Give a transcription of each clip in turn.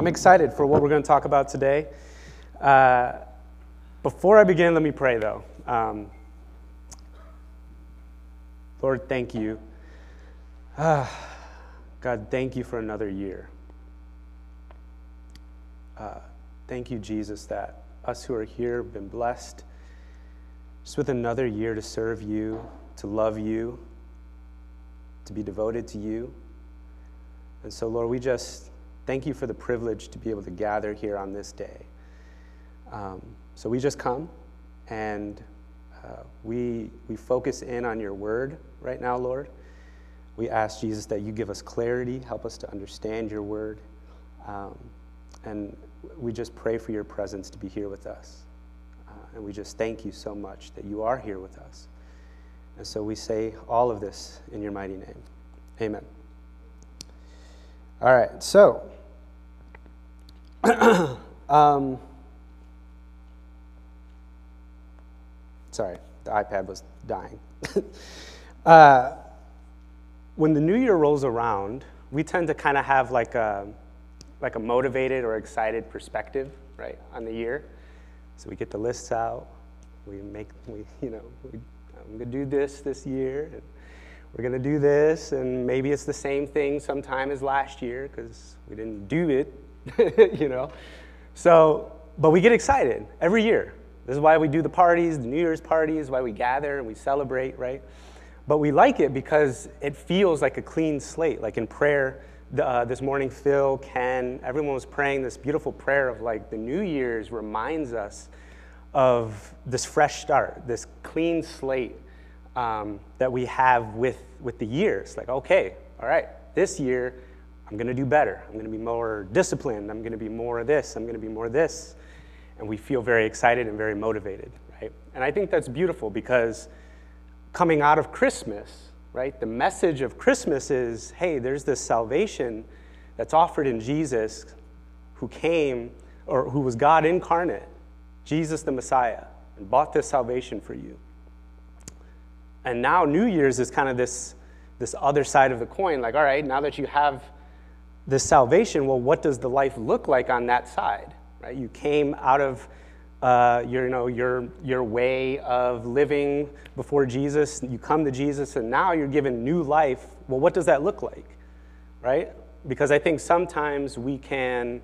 I'm excited for what we're going to talk about today. Uh, before I begin, let me pray though. Um, Lord, thank you. Ah, God, thank you for another year. Uh, thank you, Jesus, that us who are here have been blessed just with another year to serve you, to love you, to be devoted to you. And so, Lord, we just thank you for the privilege to be able to gather here on this day. Um, so we just come and uh, we, we focus in on your word right now, Lord. We ask, Jesus, that you give us clarity, help us to understand your word. Um, and we just pray for your presence to be here with us. Uh, and we just thank you so much that you are here with us. And so we say all of this in your mighty name. Amen. All right, so. um, sorry, the iPad was dying. uh, when the new year rolls around, we tend to kind of have like a, like a motivated or excited perspective, right, on the year. So we get the lists out. We make, we, you know, we, I'm going to do this this year. And we're going to do this. And maybe it's the same thing sometime as last year because we didn't do it, you know. So, but we get excited every year. This is why we do the parties, the New Year's parties, why we gather and we celebrate, right? But we like it because it feels like a clean slate. Like in prayer uh, this morning, Phil, Ken, everyone was praying this beautiful prayer of like the New Year's reminds us of this fresh start, this clean slate um, that we have with, with the years. Like, okay, all right, this year I'm going to do better. I'm going to be more disciplined. I'm going to be more of this. I'm going to be more of this. And we feel very excited and very motivated, right? And I think that's beautiful because coming out of Christmas, right? The message of Christmas is hey, there's this salvation that's offered in Jesus who came, or who was God incarnate, Jesus the Messiah, and bought this salvation for you. And now New Year's is kind of this, this other side of the coin like, all right, now that you have this salvation, well, what does the life look like on that side? Right? You came out of uh, your, you know, your, your way of living before Jesus. You come to Jesus, and now you're given new life. Well, what does that look like? Right? Because I think sometimes we can,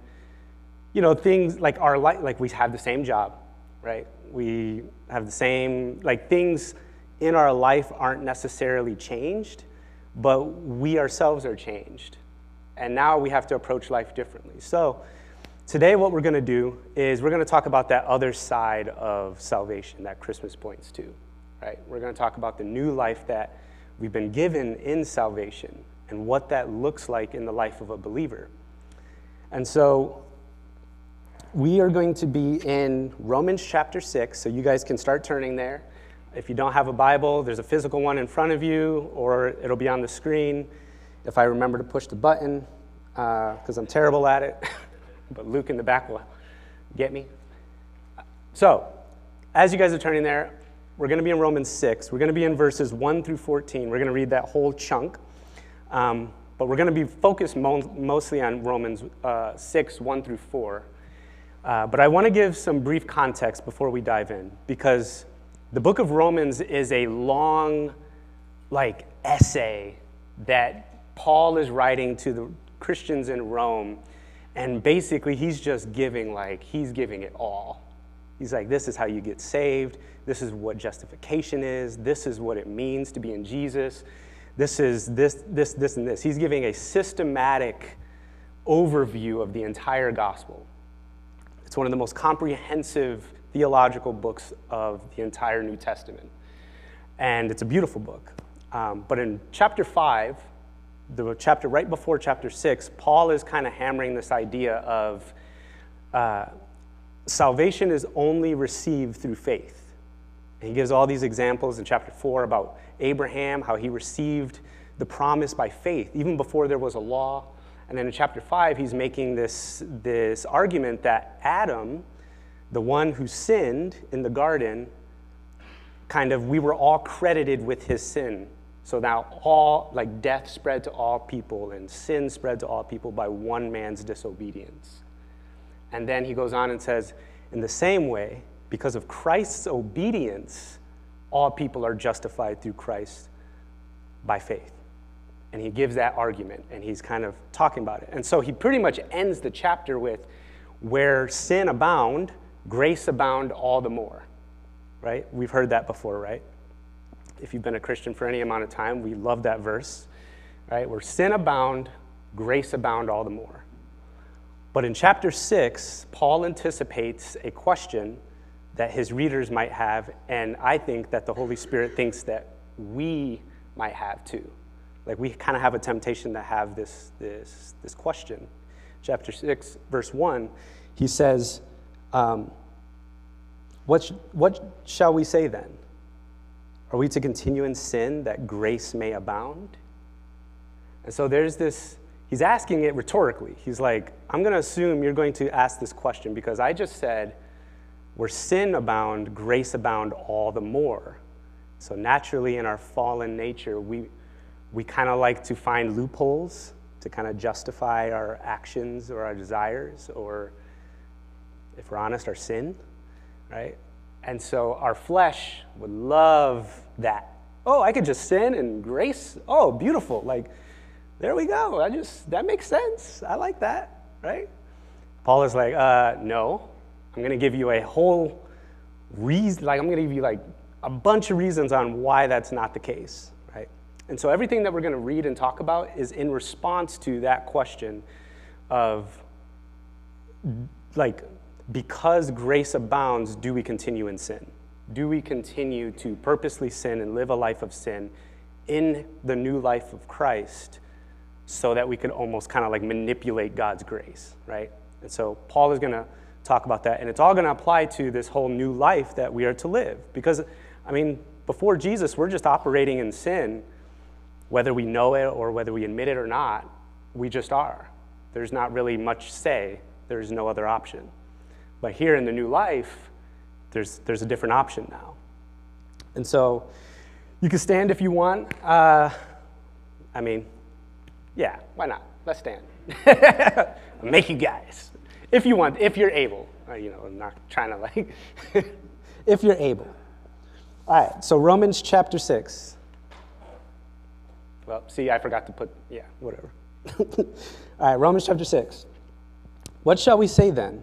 you know, things like our life, like we have the same job, right? We have the same, like things in our life aren't necessarily changed, but we ourselves are changed. And now we have to approach life differently. So, Today, what we're going to do is we're going to talk about that other side of salvation that Christmas points to, right? We're going to talk about the new life that we've been given in salvation and what that looks like in the life of a believer. And so, we are going to be in Romans chapter 6, so you guys can start turning there. If you don't have a Bible, there's a physical one in front of you, or it'll be on the screen if I remember to push the button, because uh, I'm terrible at it. but Luke in the back will get me. So, as you guys are turning there, we're going to be in Romans 6. We're going to be in verses 1 through 14. We're going to read that whole chunk. Um, but we're going to be focused mo- mostly on Romans uh, 6, 1 through 4. Uh, but I want to give some brief context before we dive in, because the book of Romans is a long, like, essay that Paul is writing to the Christians in Rome and basically, he's just giving, like, he's giving it all. He's like, this is how you get saved. This is what justification is. This is what it means to be in Jesus. This is this, this, this, and this. He's giving a systematic overview of the entire gospel. It's one of the most comprehensive theological books of the entire New Testament. And it's a beautiful book. Um, but in chapter 5, the chapter right before chapter 6, Paul is kind of hammering this idea of uh, salvation is only received through faith. And he gives all these examples in chapter 4 about Abraham, how he received the promise by faith, even before there was a law. And then in chapter 5, he's making this, this argument that Adam, the one who sinned in the garden, kind of, we were all credited with his sin so now all, like death spread to all people and sin spread to all people by one man's disobedience. And then he goes on and says, In the same way, because of Christ's obedience, all people are justified through Christ by faith. And he gives that argument and he's kind of talking about it. And so he pretty much ends the chapter with where sin abound, grace abound all the more. Right? We've heard that before, right? If you've been a Christian for any amount of time, we love that verse. Right? Where sin abound, grace abound all the more. But in chapter 6, Paul anticipates a question that his readers might have, and I think that the Holy Spirit thinks that we might have too. Like we kind of have a temptation to have this, this, this question. Chapter 6, verse 1, he says, um, what, sh- what shall we say then? Are we to continue in sin that grace may abound? And so there's this, he's asking it rhetorically. He's like, I'm going to assume you're going to ask this question because I just said, where sin abound, grace abound all the more. So naturally, in our fallen nature, we, we kind of like to find loopholes to kind of justify our actions or our desires, or if we're honest, our sin, right? And so our flesh would love that. Oh, I could just sin and grace. Oh, beautiful. Like, there we go. I just, that makes sense. I like that, right? Paul is like, uh, no, I'm going to give you a whole reason, like, I'm going to give you like a bunch of reasons on why that's not the case, right? And so everything that we're going to read and talk about is in response to that question of, like, because grace abounds, do we continue in sin? Do we continue to purposely sin and live a life of sin in the new life of Christ so that we could almost kind of like manipulate God's grace, right? And so Paul is going to talk about that. And it's all going to apply to this whole new life that we are to live. Because, I mean, before Jesus, we're just operating in sin, whether we know it or whether we admit it or not, we just are. There's not really much say, there's no other option. But here in the new life, there's, there's a different option now. And so you can stand if you want. Uh, I mean, yeah, why not? Let's stand. make you guys if you want, if you're able. Uh, you know, I'm not trying to like, if you're able. All right, so Romans chapter 6. Well, see, I forgot to put, yeah, whatever. All right, Romans chapter 6. What shall we say then?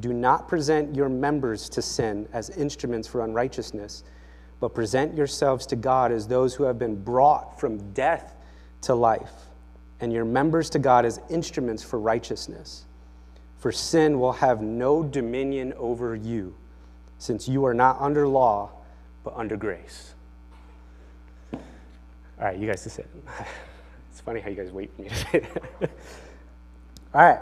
Do not present your members to sin as instruments for unrighteousness, but present yourselves to God as those who have been brought from death to life and your members to God as instruments for righteousness. For sin will have no dominion over you, since you are not under law, but under grace. All right, you guys just sit. It's funny how you guys wait for me to say that. All right,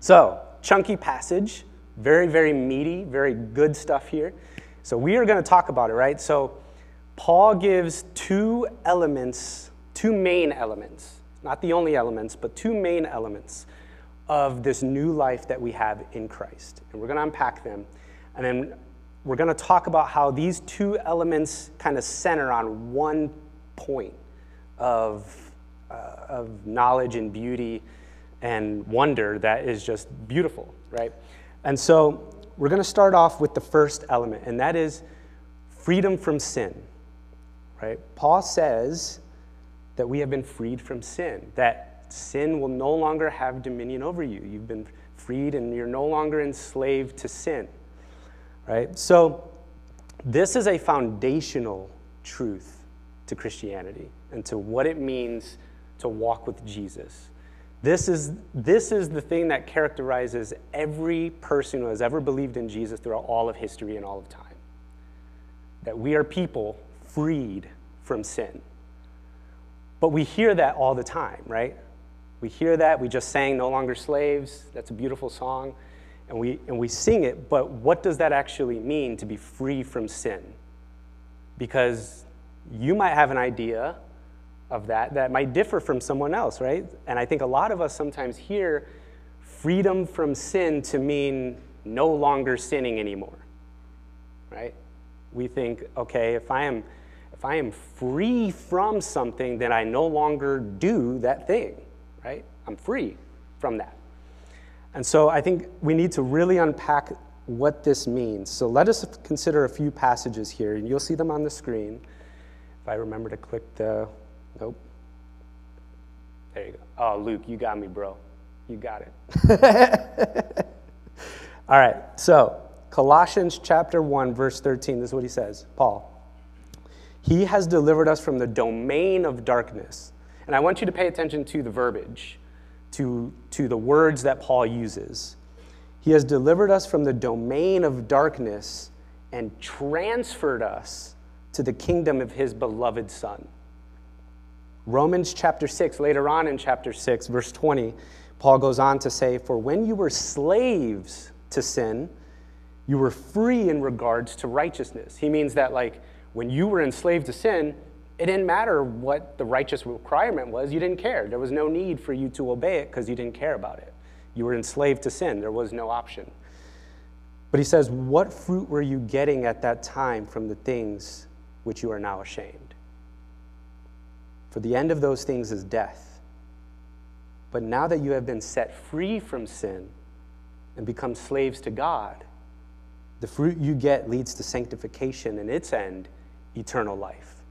so chunky passage, very, very meaty, very good stuff here. So we are going to talk about it, right? So Paul gives two elements, two main elements not the only elements, but two main elements of this new life that we have in Christ. And we're going to unpack them. And then we're going to talk about how these two elements kind of center on one point of, uh, of knowledge and beauty and wonder that is just beautiful, right? And so we're going to start off with the first element, and that is freedom from sin, right? Paul says that we have been freed from sin, that sin will no longer have dominion over you. You've been freed and you're no longer enslaved to sin, right? So, this is a foundational truth to Christianity and to what it means to walk with Jesus. This is, this is the thing that characterizes every person who has ever believed in Jesus throughout all of history and all of time. That we are people freed from sin. But we hear that all the time, right? We hear that, we just sang No Longer Slaves. That's a beautiful song. And we, and we sing it, but what does that actually mean to be free from sin? Because you might have an idea of that that might differ from someone else, right? And I think a lot of us sometimes hear freedom from sin to mean no longer sinning anymore, right? We think, okay, if I am if I am free from something, then I no longer do that thing, right? I'm free from that. And so I think we need to really unpack what this means. So let us consider a few passages here, and you'll see them on the screen. If I remember to click the Nope. There you go. Oh, Luke, you got me, bro. You got it. All right. So, Colossians chapter 1 verse 13 this is what he says. Paul. He has delivered us from the domain of darkness. And I want you to pay attention to the verbiage, to, to the words that Paul uses. He has delivered us from the domain of darkness and transferred us to the kingdom of his beloved Son. Romans chapter 6, later on in chapter 6, verse 20, Paul goes on to say, For when you were slaves to sin, you were free in regards to righteousness. He means that, like, when you were enslaved to sin, it didn't matter what the righteous requirement was, you didn't care. There was no need for you to obey it because you didn't care about it. You were enslaved to sin, there was no option. But he says, What fruit were you getting at that time from the things which you are now ashamed? For the end of those things is death. But now that you have been set free from sin and become slaves to God, the fruit you get leads to sanctification and its end, eternal life.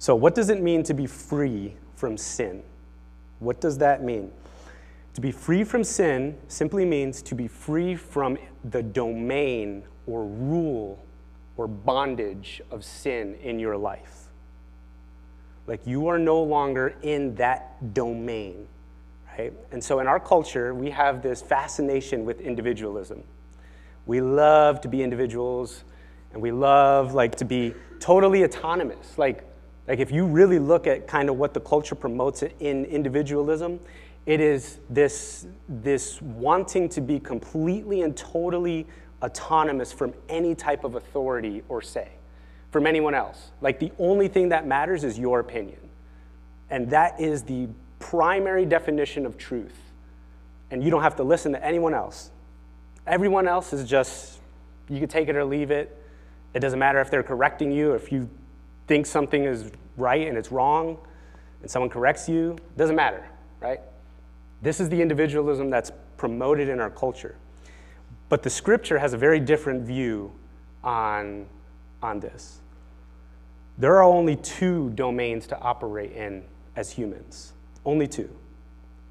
So, what does it mean to be free from sin? What does that mean? To be free from sin simply means to be free from the domain or rule or bondage of sin in your life. Like you are no longer in that domain, right? And so in our culture, we have this fascination with individualism. We love to be individuals and we love like to be totally autonomous. Like, like if you really look at kind of what the culture promotes in individualism, it is this, this wanting to be completely and totally autonomous from any type of authority or say from anyone else. Like the only thing that matters is your opinion. And that is the primary definition of truth. And you don't have to listen to anyone else. Everyone else is just, you can take it or leave it. It doesn't matter if they're correcting you, if you think something is right and it's wrong, and someone corrects you, it doesn't matter, right? This is the individualism that's promoted in our culture. But the scripture has a very different view on, on this. There are only two domains to operate in as humans. Only two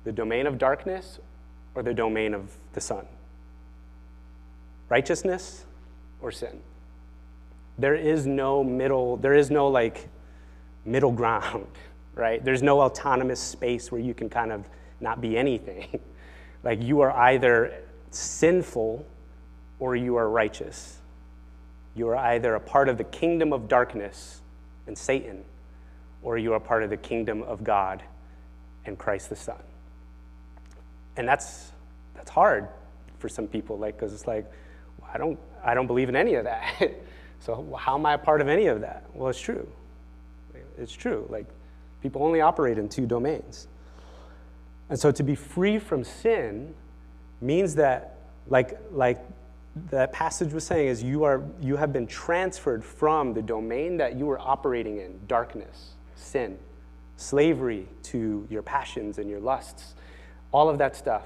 the domain of darkness or the domain of the Son. Righteousness or sin. There is no middle, there is no like middle ground, right? There's no autonomous space where you can kind of not be anything. like you are either sinful or you are righteous. You are either a part of the kingdom of darkness and Satan, or you are part of the kingdom of God and Christ the Son. And that's, that's hard for some people, like, because it's like, well, I, don't, I don't believe in any of that. so how am I a part of any of that? Well, it's true. It's true. Like, people only operate in two domains. And so to be free from sin means that, like, like that passage was saying, is you, are, you have been transferred from the domain that you were operating in darkness, sin, slavery to your passions and your lusts, all of that stuff,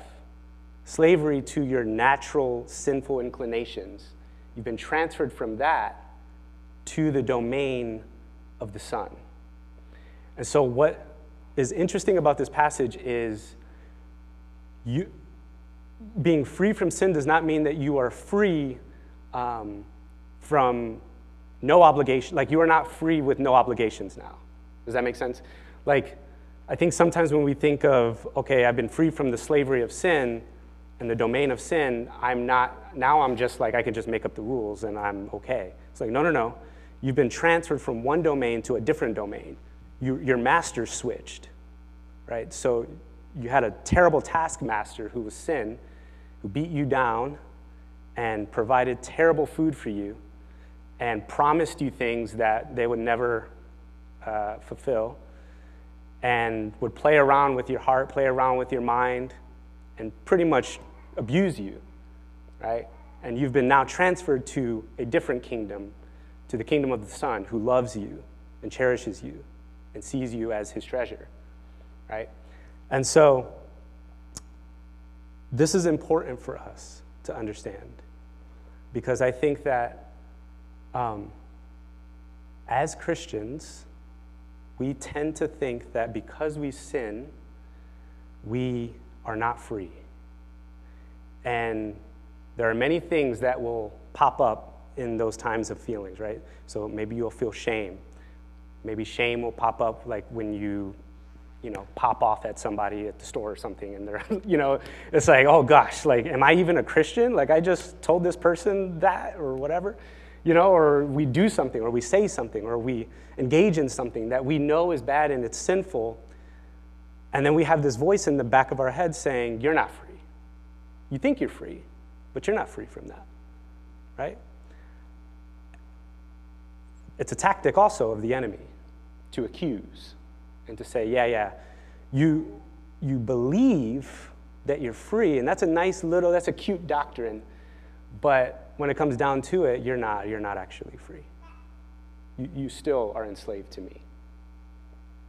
slavery to your natural sinful inclinations. You've been transferred from that to the domain of the Son. And so, what is interesting about this passage is you, being free from sin does not mean that you are free um, from no obligation. Like, you are not free with no obligations now. Does that make sense? Like, I think sometimes when we think of, okay, I've been free from the slavery of sin and the domain of sin, I'm not, now I'm just like, I can just make up the rules and I'm okay. It's like, no, no, no. You've been transferred from one domain to a different domain. You, your master switched, right? So you had a terrible taskmaster who was sin, who beat you down and provided terrible food for you and promised you things that they would never uh, fulfill and would play around with your heart, play around with your mind, and pretty much abuse you, right? And you've been now transferred to a different kingdom, to the kingdom of the Son, who loves you and cherishes you and sees you as his treasure, right? And so, this is important for us to understand because I think that um, as Christians, we tend to think that because we sin, we are not free. And there are many things that will pop up in those times of feelings, right? So maybe you'll feel shame. Maybe shame will pop up like when you you know, pop off at somebody at the store or something, and they're, you know, it's like, oh gosh, like, am I even a Christian? Like, I just told this person that or whatever, you know, or we do something, or we say something, or we engage in something that we know is bad and it's sinful, and then we have this voice in the back of our head saying, you're not free. You think you're free, but you're not free from that, right? It's a tactic also of the enemy to accuse and to say, yeah, yeah, you, you believe that you're free, and that's a nice little, that's a cute doctrine, but when it comes down to it, you're not, you're not actually free. You, you still are enslaved to me.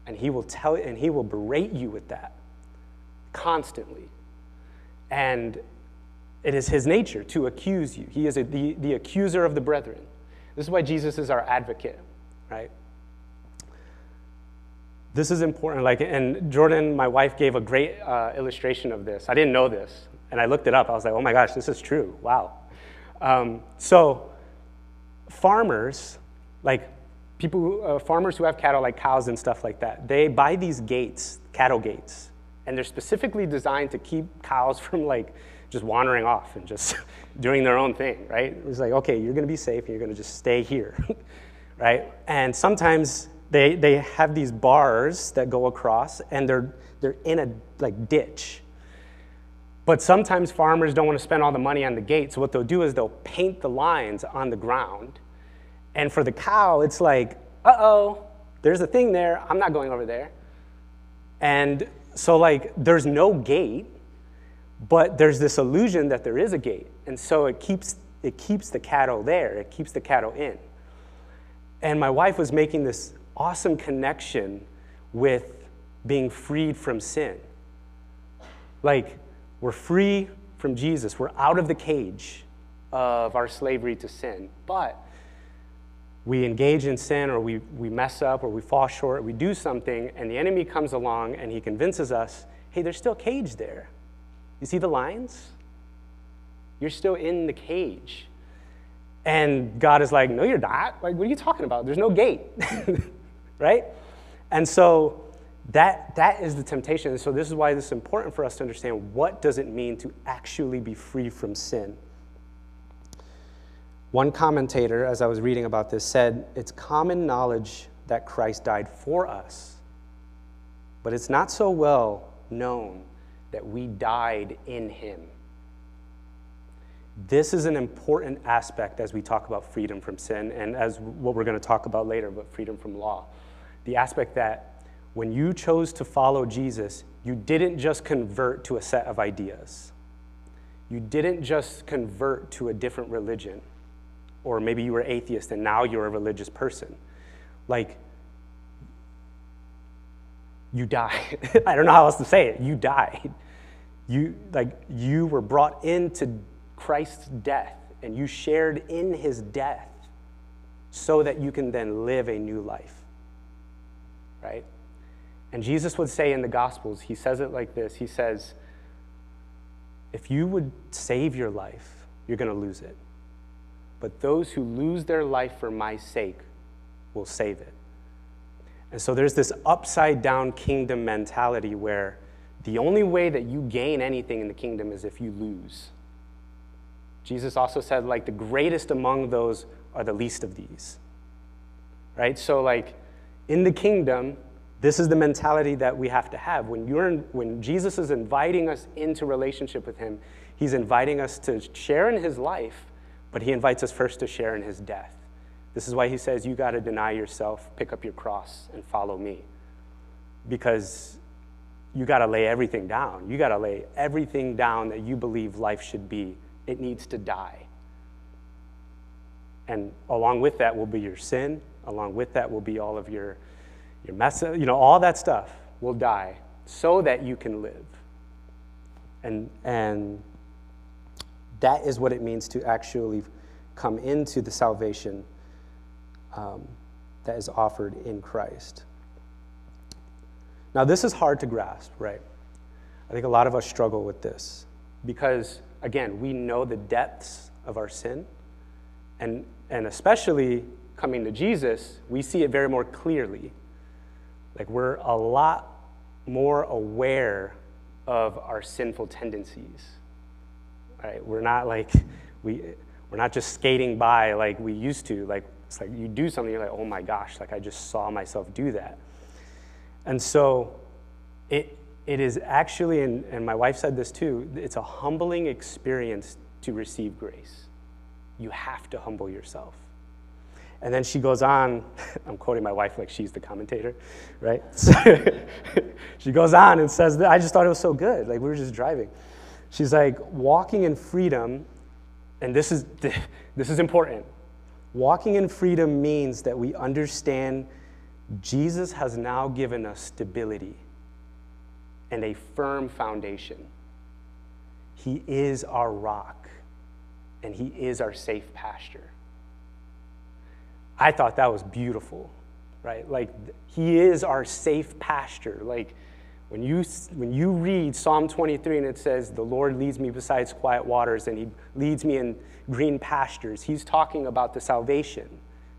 And he will tell and he will berate you with that constantly. And it is his nature to accuse you. He is a, the, the accuser of the brethren. This is why Jesus is our advocate, right? This is important. Like, and Jordan, my wife, gave a great uh, illustration of this. I didn't know this, and I looked it up. I was like, oh my gosh, this is true. Wow. Um, so, farmers, like people, uh, farmers who have cattle, like cows and stuff like that, they buy these gates, cattle gates, and they're specifically designed to keep cows from like just wandering off and just doing their own thing, right? It's like, okay, you're going to be safe, and you're going to just stay here, right? And sometimes they, they have these bars that go across, and they're, they're in a like ditch. But sometimes farmers don't want to spend all the money on the gate, so what they'll do is they'll paint the lines on the ground. And for the cow, it's like, uh oh, there's a thing there, I'm not going over there. And so, like, there's no gate, but there's this illusion that there is a gate. And so it keeps, it keeps the cattle there, it keeps the cattle in. And my wife was making this awesome connection with being freed from sin. Like, we're free from Jesus, we're out of the cage of our slavery to sin. But we engage in sin or we, we mess up or we fall short, we do something, and the enemy comes along and he convinces us hey, there's still a cage there. You see the lines? You're still in the cage. And God is like, no, you're not. Like, what are you talking about? There's no gate. right? And so that, that is the temptation. And so this is why this is important for us to understand what does it mean to actually be free from sin. One commentator, as I was reading about this, said, It's common knowledge that Christ died for us, but it's not so well known that we died in him. This is an important aspect as we talk about freedom from sin and as what we're going to talk about later, but freedom from law the aspect that when you chose to follow Jesus, you didn't just convert to a set of ideas. You didn't just convert to a different religion, or maybe you were atheist and now you're a religious person. Like, you died. I don't know how else to say it. You died. You like you were brought into Christ's death and you shared in his death so that you can then live a new life. Right? And Jesus would say in the Gospels, he says it like this He says, If you would save your life, you're going to lose it. But those who lose their life for my sake will save it. And so there's this upside down kingdom mentality where the only way that you gain anything in the kingdom is if you lose. Jesus also said, like, the greatest among those are the least of these. Right? So, like, in the kingdom, this is the mentality that we have to have. When, you're in, when Jesus is inviting us into relationship with Him, He's inviting us to share in His life, but He invites us first to share in His death. This is why He says, You got to deny yourself, pick up your cross, and follow me. Because you got to lay everything down. You got to lay everything down that you believe life should be. It needs to die. And along with that will be your sin. Along with that will be all of your your mess, you know, all that stuff will die so that you can live. And, and that is what it means to actually come into the salvation um, that is offered in Christ. Now, this is hard to grasp, right? I think a lot of us struggle with this because, again, we know the depths of our sin, and, and especially coming to Jesus, we see it very more clearly. Like we're a lot more aware of our sinful tendencies. Right? We're not like we we're not just skating by like we used to. Like it's like you do something, you're like, oh my gosh, like I just saw myself do that. And so it it is actually, and, and my wife said this too, it's a humbling experience to receive grace. You have to humble yourself. And then she goes on, I'm quoting my wife like she's the commentator, right? She goes on and says, I just thought it was so good. Like we were just driving. She's like, walking in freedom, and this is, this is important. Walking in freedom means that we understand Jesus has now given us stability and a firm foundation. He is our rock, and He is our safe pasture. I thought that was beautiful, right? Like, He is our safe pasture. Like, when you, when you read Psalm 23 and it says, The Lord leads me beside quiet waters and He leads me in green pastures, He's talking about the salvation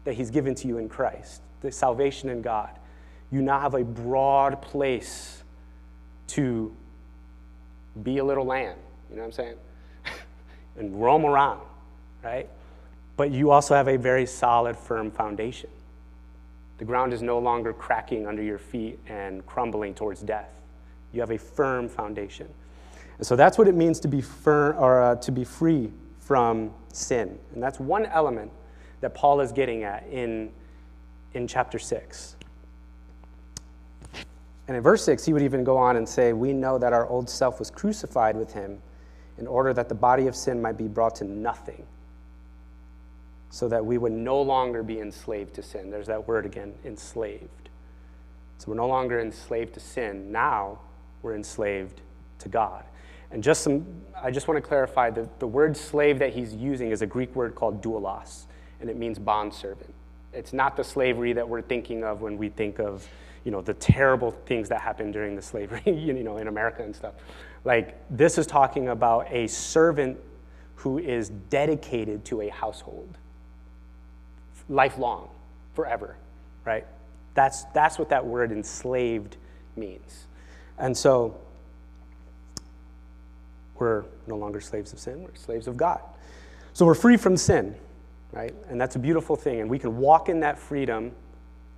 that He's given to you in Christ, the salvation in God. You now have a broad place to be a little lamb, you know what I'm saying? and roam around, right? But you also have a very solid, firm foundation. The ground is no longer cracking under your feet and crumbling towards death. You have a firm foundation. And so that's what it means to be firm or uh, to be free from sin. And that's one element that Paul is getting at in, in chapter 6. And in verse 6, he would even go on and say, We know that our old self was crucified with him in order that the body of sin might be brought to nothing so that we would no longer be enslaved to sin. There's that word again, enslaved. So we're no longer enslaved to sin. Now we're enslaved to God. And just some, I just want to clarify that the word slave that he's using is a Greek word called doulos, and it means bondservant. It's not the slavery that we're thinking of when we think of, you know, the terrible things that happened during the slavery, you know, in America and stuff. Like, this is talking about a servant who is dedicated to a household lifelong, forever, right? That's, that's what that word enslaved means. And so we're no longer slaves of sin, we're slaves of God. So we're free from sin, right? And that's a beautiful thing. And we can walk in that freedom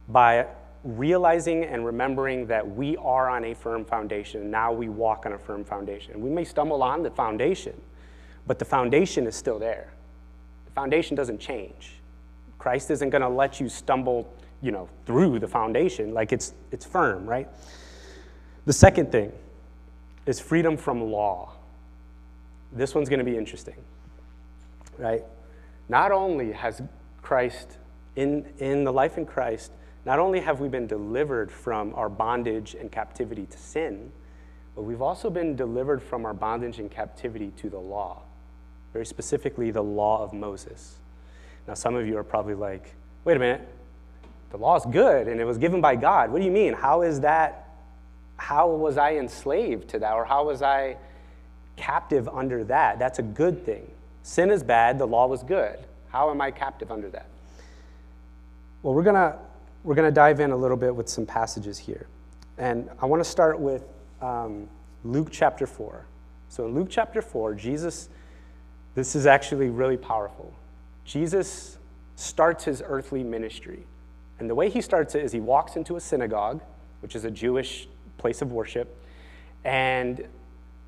by realizing and remembering that we are on a firm foundation. Now we walk on a firm foundation. We may stumble on the foundation, but the foundation is still there. The foundation doesn't change. Christ isn't going to let you stumble you know, through the foundation. Like it's, it's firm, right? The second thing is freedom from law. This one's going to be interesting, right? Not only has Christ, in, in the life in Christ, not only have we been delivered from our bondage and captivity to sin, but we've also been delivered from our bondage and captivity to the law, very specifically the law of Moses. Now, some of you are probably like, wait a minute, the law is good and it was given by God. What do you mean? How is that? How was I enslaved to that? Or how was I captive under that? That's a good thing. Sin is bad, the law was good. How am I captive under that? Well, we're going to we're going to dive in a little bit with some passages here. And I want to start with um, Luke chapter 4. So in Luke chapter 4, Jesus, this is actually really powerful. Jesus starts his earthly ministry. And the way he starts it is he walks into a synagogue, which is a Jewish place of worship. And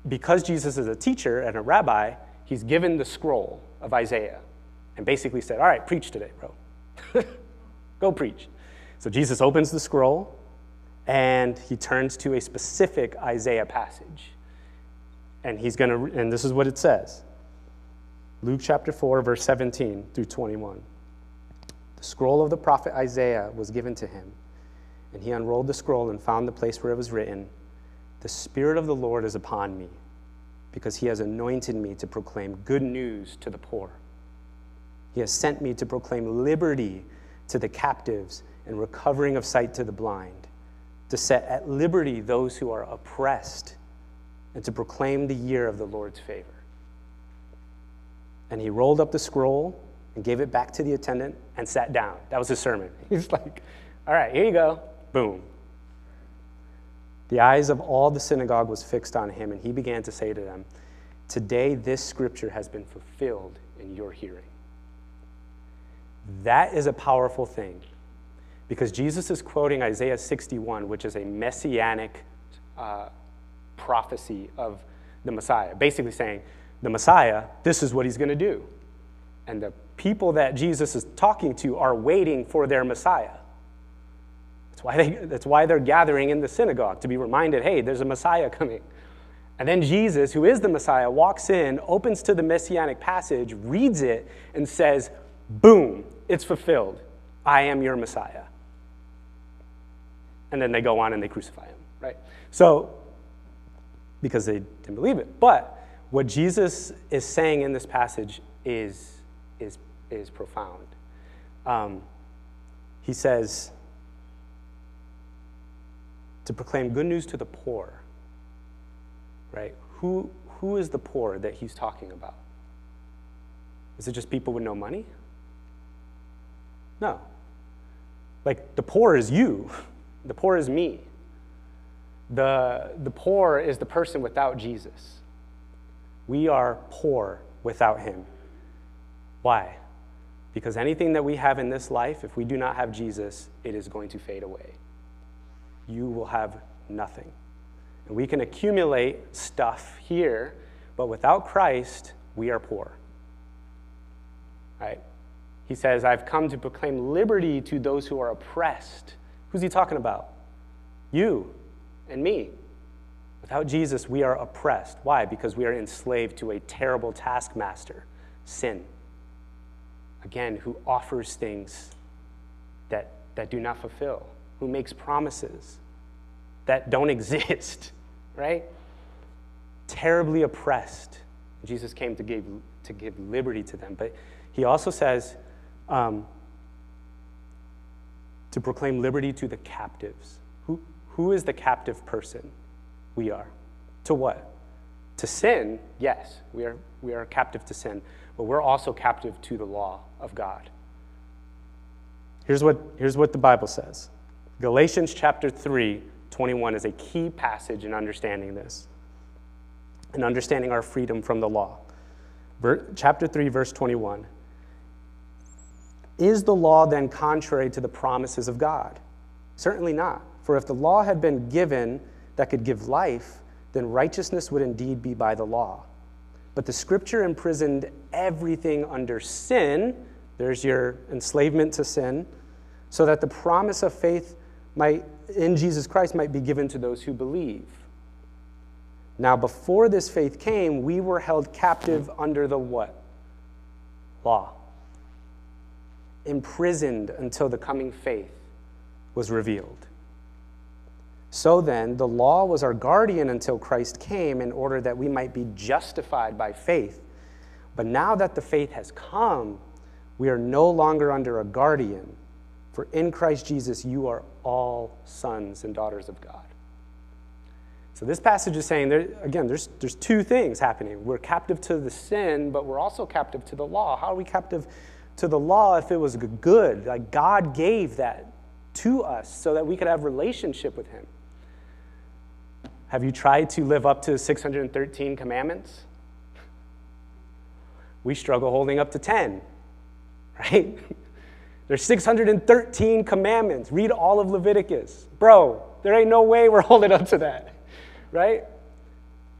because Jesus is a teacher and a rabbi, he's given the scroll of Isaiah and basically said, All right, preach today, bro. Go preach. So Jesus opens the scroll and he turns to a specific Isaiah passage. And he's going to, and this is what it says Luke chapter 4, verse 17 through 21. The scroll of the prophet Isaiah was given to him, and he unrolled the scroll and found the place where it was written The Spirit of the Lord is upon me, because he has anointed me to proclaim good news to the poor. He has sent me to proclaim liberty to the captives and recovering of sight to the blind, to set at liberty those who are oppressed, and to proclaim the year of the Lord's favor. And he rolled up the scroll and gave it back to the attendant and sat down. That was his sermon. He's like, all right, here you go. Boom. The eyes of all the synagogue was fixed on him, and he began to say to them, Today this scripture has been fulfilled in your hearing. That is a powerful thing because Jesus is quoting Isaiah 61, which is a messianic uh, prophecy of the Messiah, basically saying, The Messiah, this is what he's going to do. And the people that Jesus is talking to are waiting for their Messiah. That's why, they, that's why they're gathering in the synagogue to be reminded hey, there's a Messiah coming. And then Jesus, who is the Messiah, walks in, opens to the messianic passage, reads it, and says, Boom, it's fulfilled. I am your Messiah. And then they go on and they crucify him, right? So, because they didn't believe it. But what Jesus is saying in this passage is is, is profound. Um, he says, to proclaim good news to the poor, right? Who, who is the poor that he's talking about? Is it just people with no money? No. Like, the poor is you, the poor is me. The, the poor is the person without Jesus. We are poor without him. Why? Because anything that we have in this life, if we do not have Jesus, it is going to fade away. You will have nothing. And we can accumulate stuff here, but without Christ, we are poor. Right? He says, I've come to proclaim liberty to those who are oppressed. Who's he talking about? You and me. Without Jesus, we are oppressed. Why? Because we are enslaved to a terrible taskmaster, sin again, who offers things that, that do not fulfill, who makes promises that don't exist, right? Terribly oppressed. Jesus came to give, to give liberty to them. But he also says um, to proclaim liberty to the captives. Who, who is the captive person? We are. To what? To sin, yes, we are, we are captive to sin but we're also captive to the law of God. Here's what, here's what the Bible says Galatians chapter 3, 21 is a key passage in understanding this and understanding our freedom from the law. Ver, chapter 3, verse 21. Is the law then contrary to the promises of God? Certainly not. For if the law had been given that could give life, then righteousness would indeed be by the law. But the scripture imprisoned everything under sin. There's your enslavement to sin, so that the promise of faith might, in Jesus Christ might be given to those who believe. Now, before this faith came, we were held captive under the what? Law. Imprisoned until the coming faith was revealed. So then, the law was our guardian until Christ came in order that we might be justified by faith. But now that the faith has come, we are no longer under a guardian, for in Christ Jesus you are all sons and daughters of God. So this passage is saying, there, again, there's, there's two things happening. We're captive to the sin, but we're also captive to the law. How are we captive to the law if it was good? Like God gave that to us so that we could have relationship with him. Have you tried to live up to 613 commandments? We struggle holding up to 10, right? There's 613 commandments. Read all of Leviticus. Bro, there ain't no way we're holding up to that, right?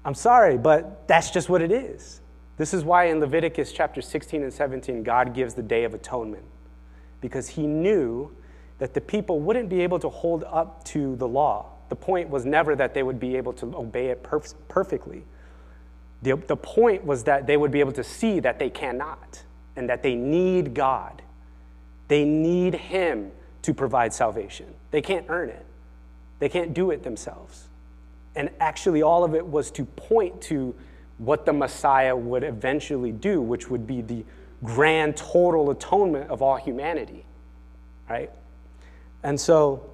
I'm sorry, but that's just what it is. This is why in Leviticus chapter 16 and 17, God gives the Day of Atonement, because he knew that the people wouldn't be able to hold up to the law. The point was never that they would be able to obey it perf- perfectly. The, the point was that they would be able to see that they cannot and that they need God. They need Him to provide salvation. They can't earn it, they can't do it themselves. And actually, all of it was to point to what the Messiah would eventually do, which would be the grand total atonement of all humanity, right? And so,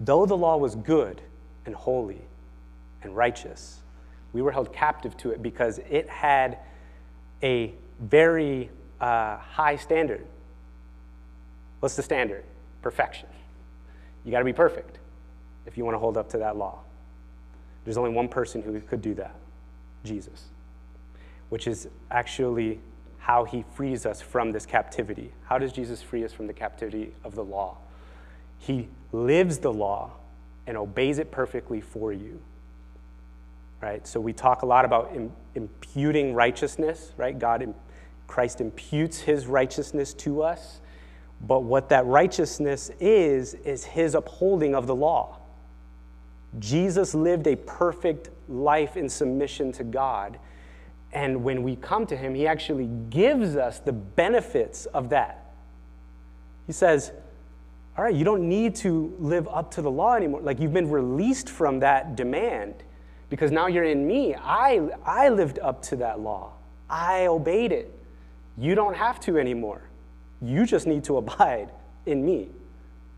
though the law was good and holy and righteous, we were held captive to it because it had a very uh, high standard. What's the standard? Perfection. You got to be perfect if you want to hold up to that law. There's only one person who could do that Jesus, which is actually how he frees us from this captivity. How does Jesus free us from the captivity of the law? He lives the law and obeys it perfectly for you right? So we talk a lot about imputing righteousness, right? God, Christ imputes his righteousness to us. But what that righteousness is, is his upholding of the law. Jesus lived a perfect life in submission to God. And when we come to him, he actually gives us the benefits of that. He says, All right, you don't need to live up to the law anymore. Like you've been released from that demand because now you're in me. I, I lived up to that law, I obeyed it. You don't have to anymore. You just need to abide in me.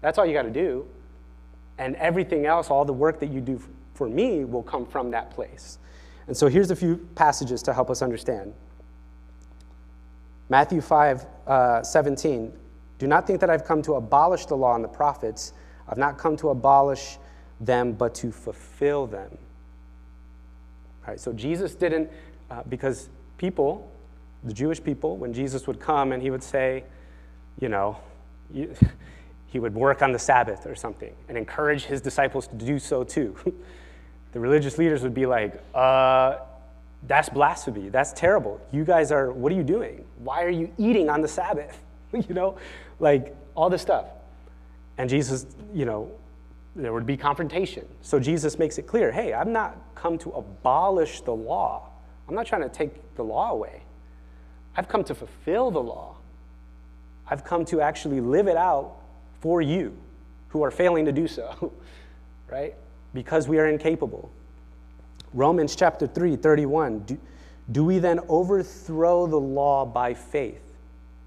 That's all you got to do. And everything else, all the work that you do for me, will come from that place. And so here's a few passages to help us understand. Matthew 5 uh, 17. Do not think that I've come to abolish the law and the prophets. I've not come to abolish them, but to fulfill them. Right? So Jesus didn't, uh, because people, the Jewish people, when Jesus would come and he would say, you know, you, he would work on the Sabbath or something and encourage his disciples to do so too. the religious leaders would be like, uh, that's blasphemy. That's terrible. You guys are, what are you doing? Why are you eating on the Sabbath? you know, like all this stuff. And Jesus, you know, there would be confrontation. So Jesus makes it clear hey, I've not come to abolish the law, I'm not trying to take the law away. I've come to fulfill the law. I've come to actually live it out for you who are failing to do so, right? Because we are incapable. Romans chapter 3, 31. Do, do we then overthrow the law by faith?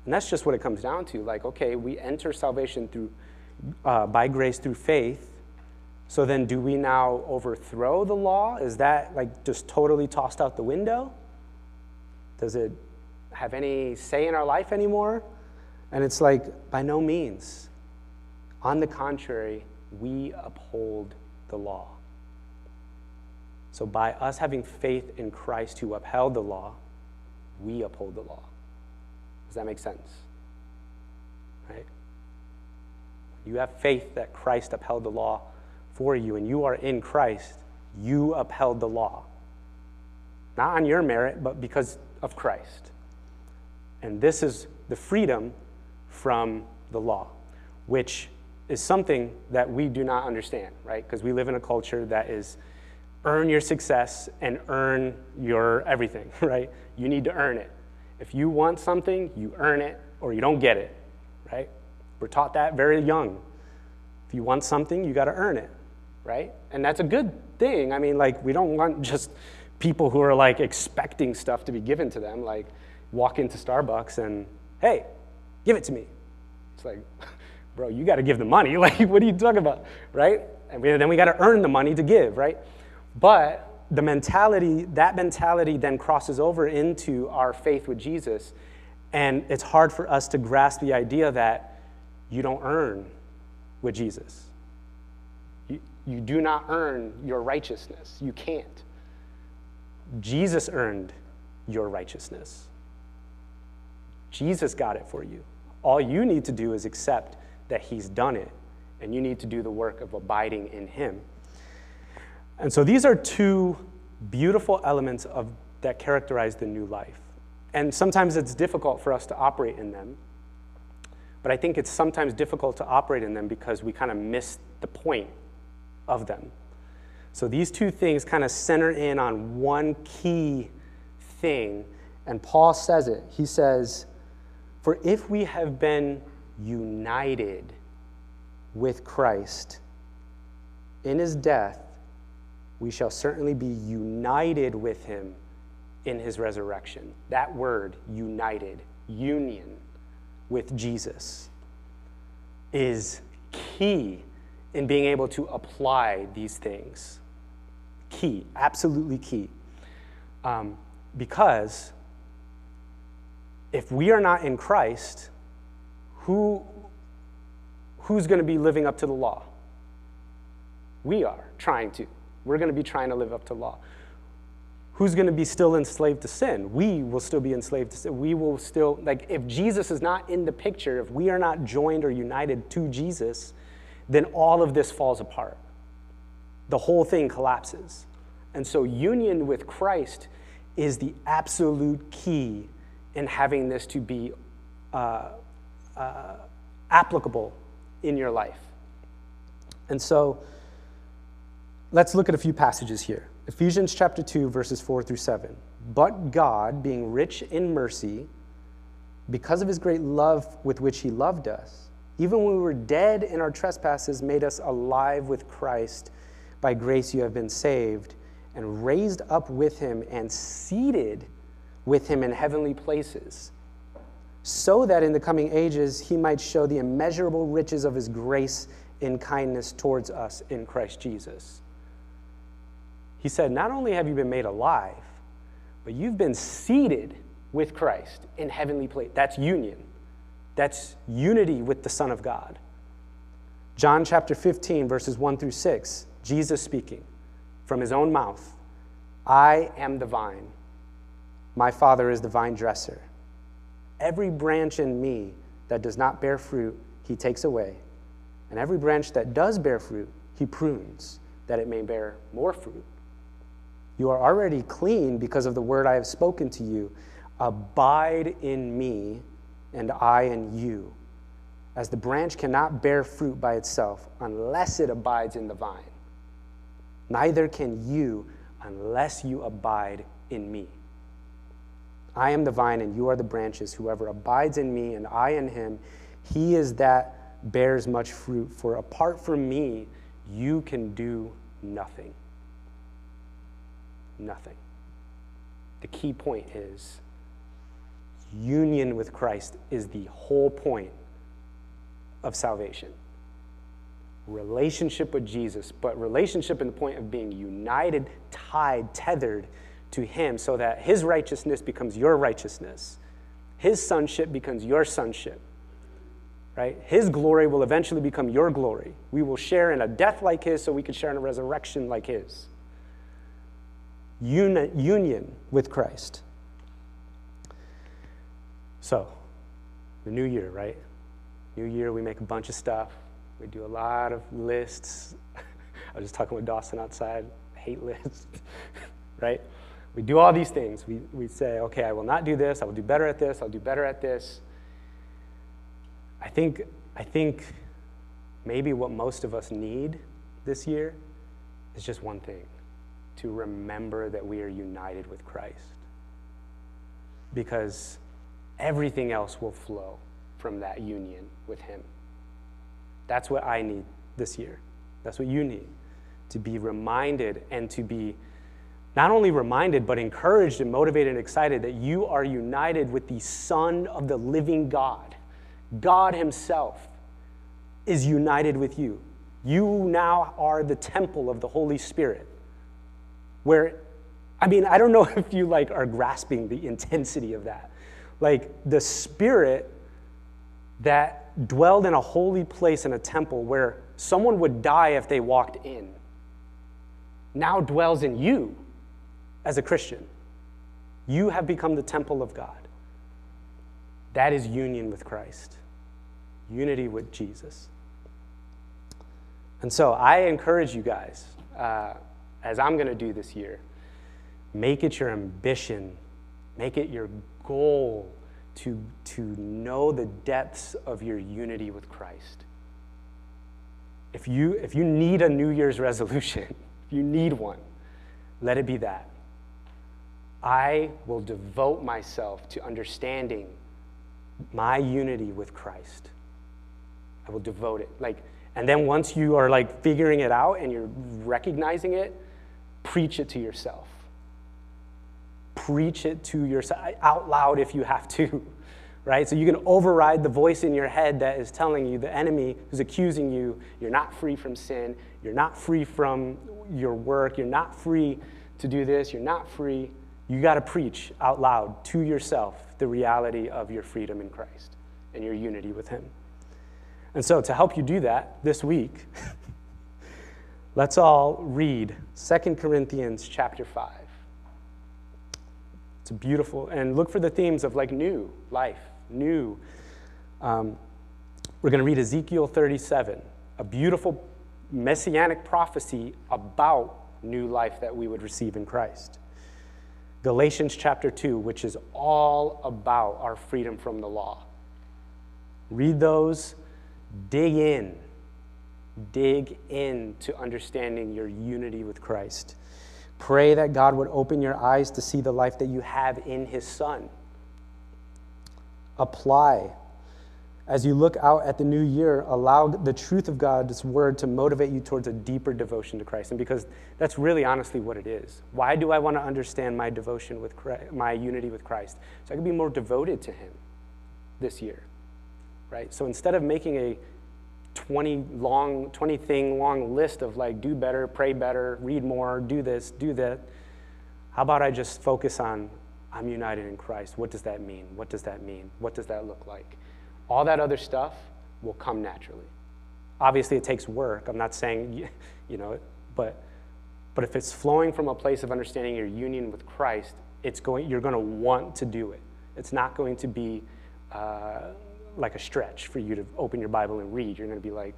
And that's just what it comes down to. Like, okay, we enter salvation through, uh, by grace through faith. So then, do we now overthrow the law? Is that like just totally tossed out the window? Does it have any say in our life anymore? And it's like, by no means. On the contrary, we uphold the law. So, by us having faith in Christ who upheld the law, we uphold the law. Does that make sense? Right? You have faith that Christ upheld the law for you and you are in Christ, you upheld the law. Not on your merit, but because of Christ. And this is the freedom from the law. which is something that we do not understand, right? Because we live in a culture that is earn your success and earn your everything, right? You need to earn it. If you want something, you earn it or you don't get it, right? We're taught that very young. If you want something, you got to earn it, right? And that's a good thing. I mean, like, we don't want just people who are like expecting stuff to be given to them, like, walk into Starbucks and, hey, give it to me. It's like, bro, you got to give the money. Like, what are you talking about, right? And we, then we got to earn the money to give, right? But the mentality, that mentality then crosses over into our faith with Jesus. And it's hard for us to grasp the idea that you don't earn with Jesus. You, you do not earn your righteousness. You can't. Jesus earned your righteousness. Jesus got it for you. All you need to do is accept that He's done it, and you need to do the work of abiding in Him. And so these are two beautiful elements of, that characterize the new life. And sometimes it's difficult for us to operate in them. But I think it's sometimes difficult to operate in them because we kind of miss the point of them. So these two things kind of center in on one key thing. And Paul says it. He says, For if we have been united with Christ in his death, we shall certainly be united with him in his resurrection. That word, united, union with Jesus, is key in being able to apply these things. Key, absolutely key. Um, because if we are not in Christ, who, who's going to be living up to the law? We are trying to. We're going to be trying to live up to law. Who's going to be still enslaved to sin? We will still be enslaved to sin. We will still, like, if Jesus is not in the picture, if we are not joined or united to Jesus, then all of this falls apart. The whole thing collapses. And so, union with Christ is the absolute key in having this to be uh, uh, applicable in your life. And so, Let's look at a few passages here. Ephesians chapter 2, verses 4 through 7. But God, being rich in mercy, because of his great love with which he loved us, even when we were dead in our trespasses, made us alive with Christ. By grace you have been saved, and raised up with him and seated with him in heavenly places, so that in the coming ages he might show the immeasurable riches of his grace in kindness towards us in Christ Jesus. He said, Not only have you been made alive, but you've been seated with Christ in heavenly place. That's union. That's unity with the Son of God. John chapter 15, verses 1 through 6, Jesus speaking from his own mouth I am the vine, my Father is the vine dresser. Every branch in me that does not bear fruit, he takes away. And every branch that does bear fruit, he prunes, that it may bear more fruit. You are already clean because of the word I have spoken to you. Abide in me, and I in you. As the branch cannot bear fruit by itself unless it abides in the vine, neither can you unless you abide in me. I am the vine, and you are the branches. Whoever abides in me, and I in him, he is that bears much fruit. For apart from me, you can do nothing nothing. The key point is union with Christ is the whole point of salvation. Relationship with Jesus, but relationship in the point of being united, tied, tethered to Him so that His righteousness becomes your righteousness. His sonship becomes your sonship. Right? His glory will eventually become your glory. We will share in a death like His so we can share in a resurrection like His union with Christ. So, the new year, right? New year, we make a bunch of stuff. We do a lot of lists. I was just talking with Dawson outside. Hate lists, right? We do all these things. We, we say, okay, I will not do this. I will do better at this. I'll do better at this. I think, I think maybe what most of us need this year is just one thing to remember that we are united with Christ. Because everything else will flow from that union with Him. That's what I need this year. That's what you need to be reminded and to be not only reminded, but encouraged and motivated and excited that you are united with the Son of the living God. God Himself is united with you. You now are the temple of the Holy Spirit. Where, I mean, I don't know if you like are grasping the intensity of that. Like the Spirit that dwelled in a holy place in a temple where someone would die if they walked in now dwells in you as a Christian. You have become the temple of God. That is union with Christ, unity with Jesus. And so I encourage you guys, uh, as I'm going to do this year, make it your ambition, make it your goal to, to know the depths of your unity with Christ. If you, if you need a New Year's resolution, if you need one, let it be that. I will devote myself to understanding my unity with Christ. I will devote it. Like, and then once you are like figuring it out and you're recognizing it, preach it to yourself. Preach it to yourself out loud if you have to, right? So you can override the voice in your head that is telling you, the enemy who's accusing you, you're not free from sin, you're not free from your work, you're not free to do this, you're not free you got to preach out loud to yourself the reality of your freedom in Christ and your unity with Him. And so, to help you do that this week, let's all read 2 Corinthians chapter 5. It's beautiful, and look for the themes of like new life, new. Um, we're going to read Ezekiel 37, a beautiful messianic prophecy about new life that we would receive in Christ. Galatians chapter 2, which is all about our freedom from the law. Read those, dig in, dig into understanding your unity with Christ. Pray that God would open your eyes to see the life that you have in His Son. Apply as you look out at the new year, allow the truth of God's word to motivate you towards a deeper devotion to Christ. And because that's really honestly what it is. Why do I want to understand my devotion with Christ, my unity with Christ? So I can be more devoted to Him this year, right? So instead of making a 20 long 20 thing long list of like do better pray better read more do this do that how about i just focus on i'm united in christ what does that mean what does that mean what does that look like all that other stuff will come naturally. Obviously, it takes work. I'm not saying, you know, but, but if it's flowing from a place of understanding your union with Christ, it's going, you're going to want to do it. It's not going to be uh, like a stretch for you to open your Bible and read. You're going to be like,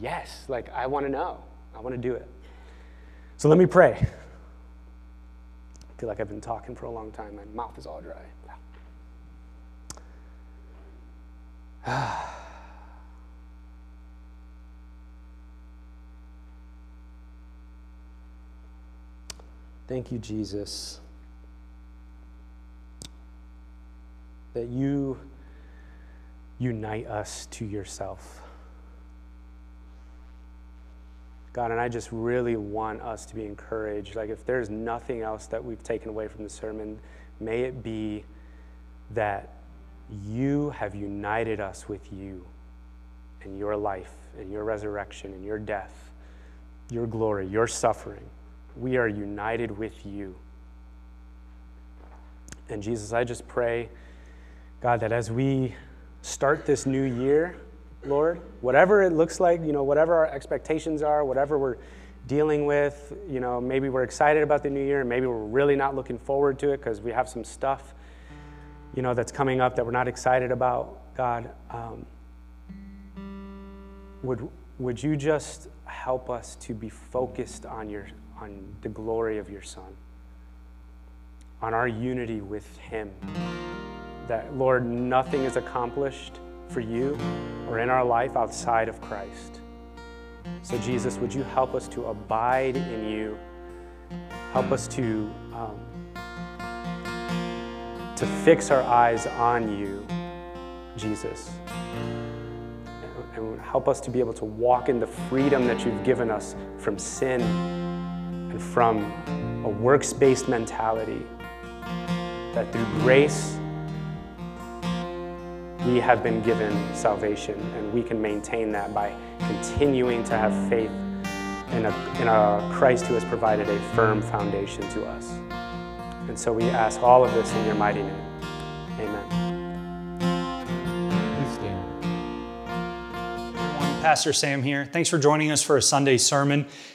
yes, like I want to know. I want to do it. So let me pray. I feel like I've been talking for a long time. My mouth is all dry. Thank you, Jesus, that you unite us to yourself. God, and I just really want us to be encouraged. Like, if there's nothing else that we've taken away from the sermon, may it be that you have united us with you in your life, in your resurrection, in your death, your glory, your suffering. We are united with you. And Jesus, I just pray, God, that as we start this new year, Lord, whatever it looks like, you know, whatever our expectations are, whatever we're dealing with, you know, maybe we're excited about the new year, maybe we're really not looking forward to it because we have some stuff you know, that's coming up that we're not excited about, God, um, would, would you just help us to be focused on, your, on the glory of your Son, on our unity with Him? That, Lord, nothing is accomplished for you or in our life outside of Christ. So, Jesus, would you help us to abide in you? Help us to, um, to fix our eyes on you, Jesus. And help us to be able to walk in the freedom that you've given us from sin and from a works based mentality. That through grace, we have been given salvation, and we can maintain that by continuing to have faith in a, in a Christ who has provided a firm foundation to us. And so we ask all of this in your mighty name. Amen. Please stand. Pastor Sam here. Thanks for joining us for a Sunday sermon.